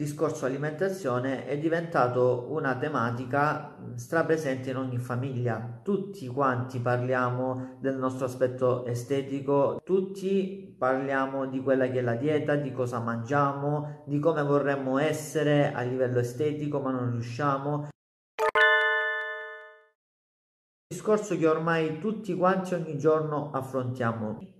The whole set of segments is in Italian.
discorso alimentazione è diventato una tematica strapresente in ogni famiglia. Tutti quanti parliamo del nostro aspetto estetico, tutti parliamo di quella che è la dieta, di cosa mangiamo, di come vorremmo essere a livello estetico, ma non riusciamo. Discorso che ormai tutti quanti ogni giorno affrontiamo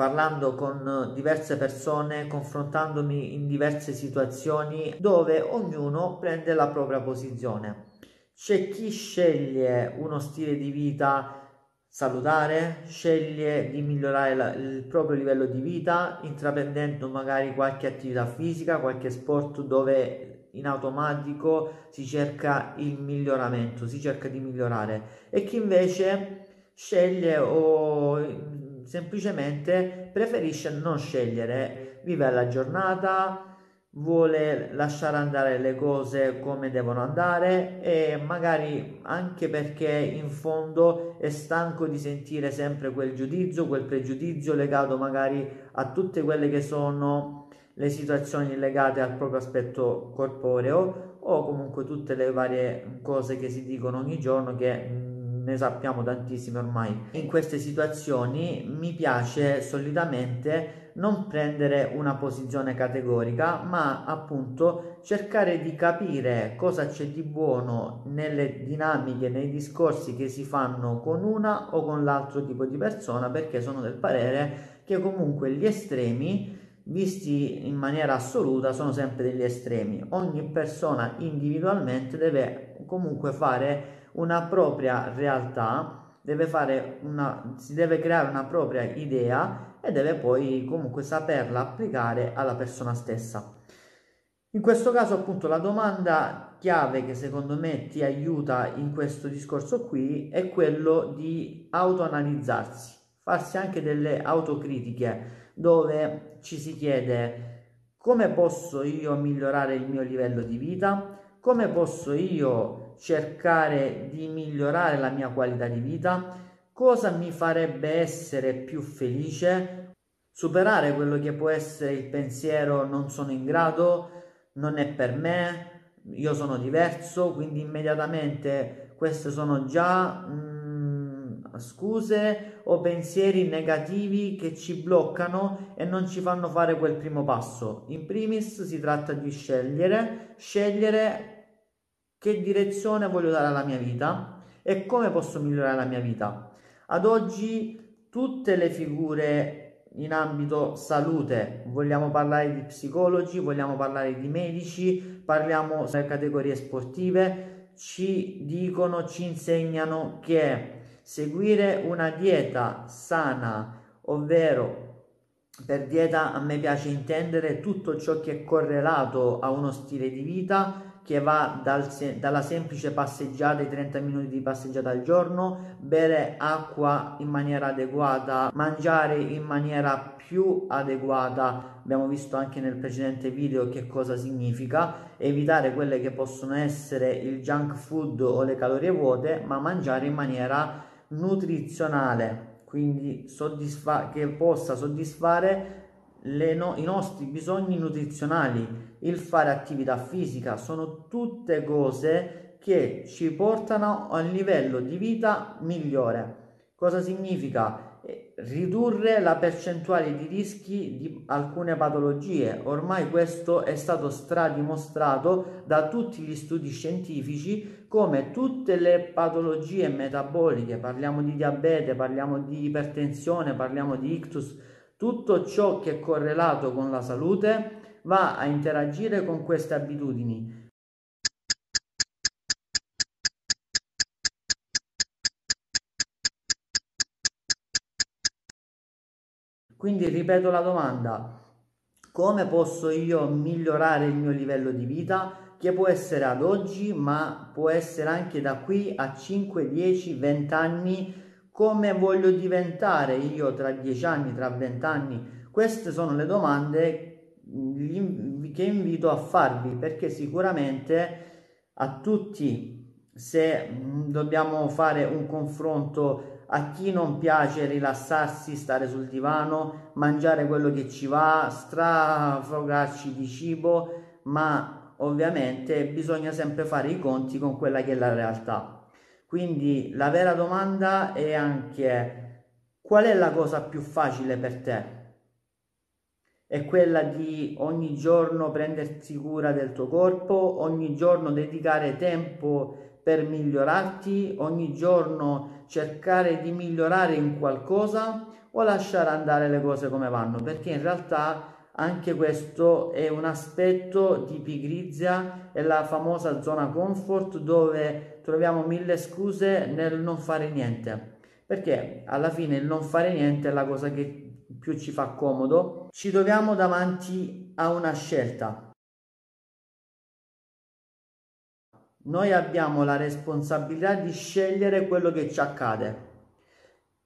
parlando con diverse persone, confrontandomi in diverse situazioni dove ognuno prende la propria posizione. C'è chi sceglie uno stile di vita salutare, sceglie di migliorare la, il proprio livello di vita intraprendendo magari qualche attività fisica, qualche sport dove in automatico si cerca il miglioramento, si cerca di migliorare e chi invece sceglie o semplicemente preferisce non scegliere, vive la giornata, vuole lasciare andare le cose come devono andare e magari anche perché in fondo è stanco di sentire sempre quel giudizio, quel pregiudizio legato magari a tutte quelle che sono le situazioni legate al proprio aspetto corporeo o comunque tutte le varie cose che si dicono ogni giorno che ne sappiamo tantissime ormai. In queste situazioni mi piace solitamente non prendere una posizione categorica, ma appunto cercare di capire cosa c'è di buono nelle dinamiche, nei discorsi che si fanno con una o con l'altro tipo di persona, perché sono del parere che comunque gli estremi visti in maniera assoluta sono sempre degli estremi. Ogni persona individualmente deve comunque fare una propria realtà, deve fare una, si deve creare una propria idea e deve poi comunque saperla applicare alla persona stessa. In questo caso appunto la domanda chiave che secondo me ti aiuta in questo discorso qui è quello di autoanalizzarsi, farsi anche delle autocritiche dove ci si chiede come posso io migliorare il mio livello di vita, come posso io cercare di migliorare la mia qualità di vita, cosa mi farebbe essere più felice, superare quello che può essere il pensiero non sono in grado, non è per me, io sono diverso, quindi immediatamente queste sono già mm, scuse o pensieri negativi che ci bloccano e non ci fanno fare quel primo passo. In primis si tratta di scegliere, scegliere che direzione voglio dare alla mia vita e come posso migliorare la mia vita. Ad oggi tutte le figure in ambito salute, vogliamo parlare di psicologi, vogliamo parlare di medici, parliamo delle categorie sportive, ci dicono, ci insegnano che seguire una dieta sana, ovvero per dieta a me piace intendere tutto ciò che è correlato a uno stile di vita che va dal, dalla semplice passeggiata, i 30 minuti di passeggiata al giorno, bere acqua in maniera adeguata, mangiare in maniera più adeguata, abbiamo visto anche nel precedente video che cosa significa, evitare quelle che possono essere il junk food o le calorie vuote, ma mangiare in maniera nutrizionale, quindi che possa soddisfare no- i nostri bisogni nutrizionali, il fare attività fisica, sono tutte cose che ci portano a un livello di vita migliore. Cosa significa? Eh, ridurre la percentuale di rischi di alcune patologie. Ormai questo è stato stradimostrato da tutti gli studi scientifici come tutte le patologie metaboliche, parliamo di diabete, parliamo di ipertensione, parliamo di ictus, tutto ciò che è correlato con la salute va a interagire con queste abitudini. Quindi ripeto la domanda, come posso io migliorare il mio livello di vita? Che può essere ad oggi, ma può essere anche da qui a 5, 10, 20 anni come voglio diventare io tra dieci anni, tra vent'anni? Queste sono le domande che invito a farvi perché sicuramente a tutti, se dobbiamo fare un confronto a chi non piace rilassarsi, stare sul divano, mangiare quello che ci va, strafogarci di cibo, ma ovviamente bisogna sempre fare i conti con quella che è la realtà. Quindi la vera domanda è anche qual è la cosa più facile per te? È quella di ogni giorno prendersi cura del tuo corpo, ogni giorno dedicare tempo per migliorarti, ogni giorno cercare di migliorare in qualcosa o lasciare andare le cose come vanno, perché in realtà anche questo è un aspetto di pigrizia, è la famosa zona comfort dove troviamo mille scuse nel non fare niente, perché alla fine il non fare niente è la cosa che più ci fa comodo. Ci troviamo davanti a una scelta. Noi abbiamo la responsabilità di scegliere quello che ci accade.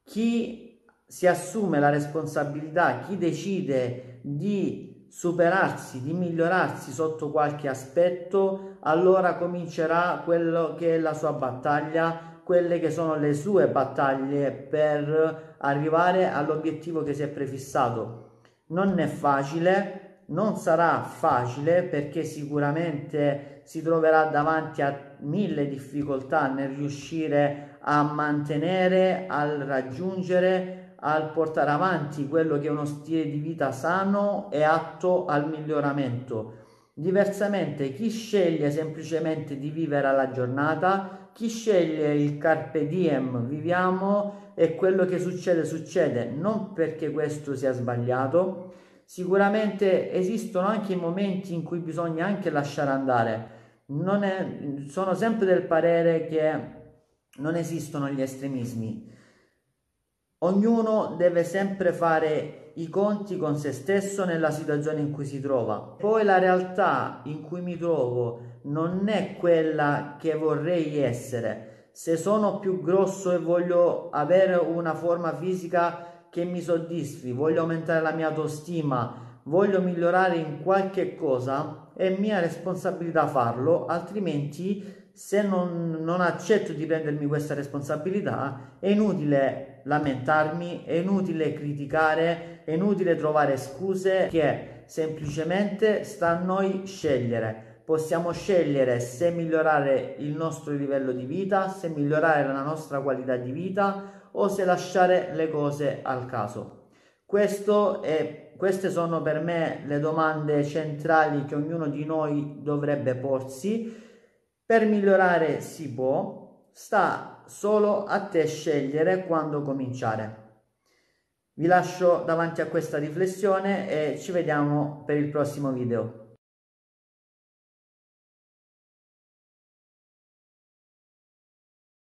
Chi si assume la responsabilità, chi decide di superarsi, di migliorarsi sotto qualche aspetto, allora comincerà quello che è la sua battaglia, quelle che sono le sue battaglie per arrivare all'obiettivo che si è prefissato. Non è facile, non sarà facile perché sicuramente si troverà davanti a mille difficoltà nel riuscire a mantenere, a raggiungere al portare avanti quello che è uno stile di vita sano e atto al miglioramento. Diversamente chi sceglie semplicemente di vivere alla giornata, chi sceglie il carpe diem, viviamo e quello che succede succede, non perché questo sia sbagliato, sicuramente esistono anche i momenti in cui bisogna anche lasciare andare. È, sono sempre del parere che non esistono gli estremismi Ognuno deve sempre fare i conti con se stesso nella situazione in cui si trova. Poi la realtà in cui mi trovo non è quella che vorrei essere. Se sono più grosso e voglio avere una forma fisica che mi soddisfi, voglio aumentare la mia autostima, voglio migliorare in qualche cosa, è mia responsabilità farlo, altrimenti se non, non, accetto di prendermi questa responsabilità è inutile lamentarmi, è inutile criticare, è inutile trovare scuse che semplicemente sta a noi scegliere. Possiamo scegliere se migliorare il nostro livello di vita, se migliorare la nostra qualità di vita o se lasciare le cose al caso. È, queste sono per me le domande centrali che ognuno di noi dovrebbe porsi per migliorare si può, sta solo a te scegliere quando cominciare. Vi lascio davanti a questa riflessione e ci vediamo per il prossimo video.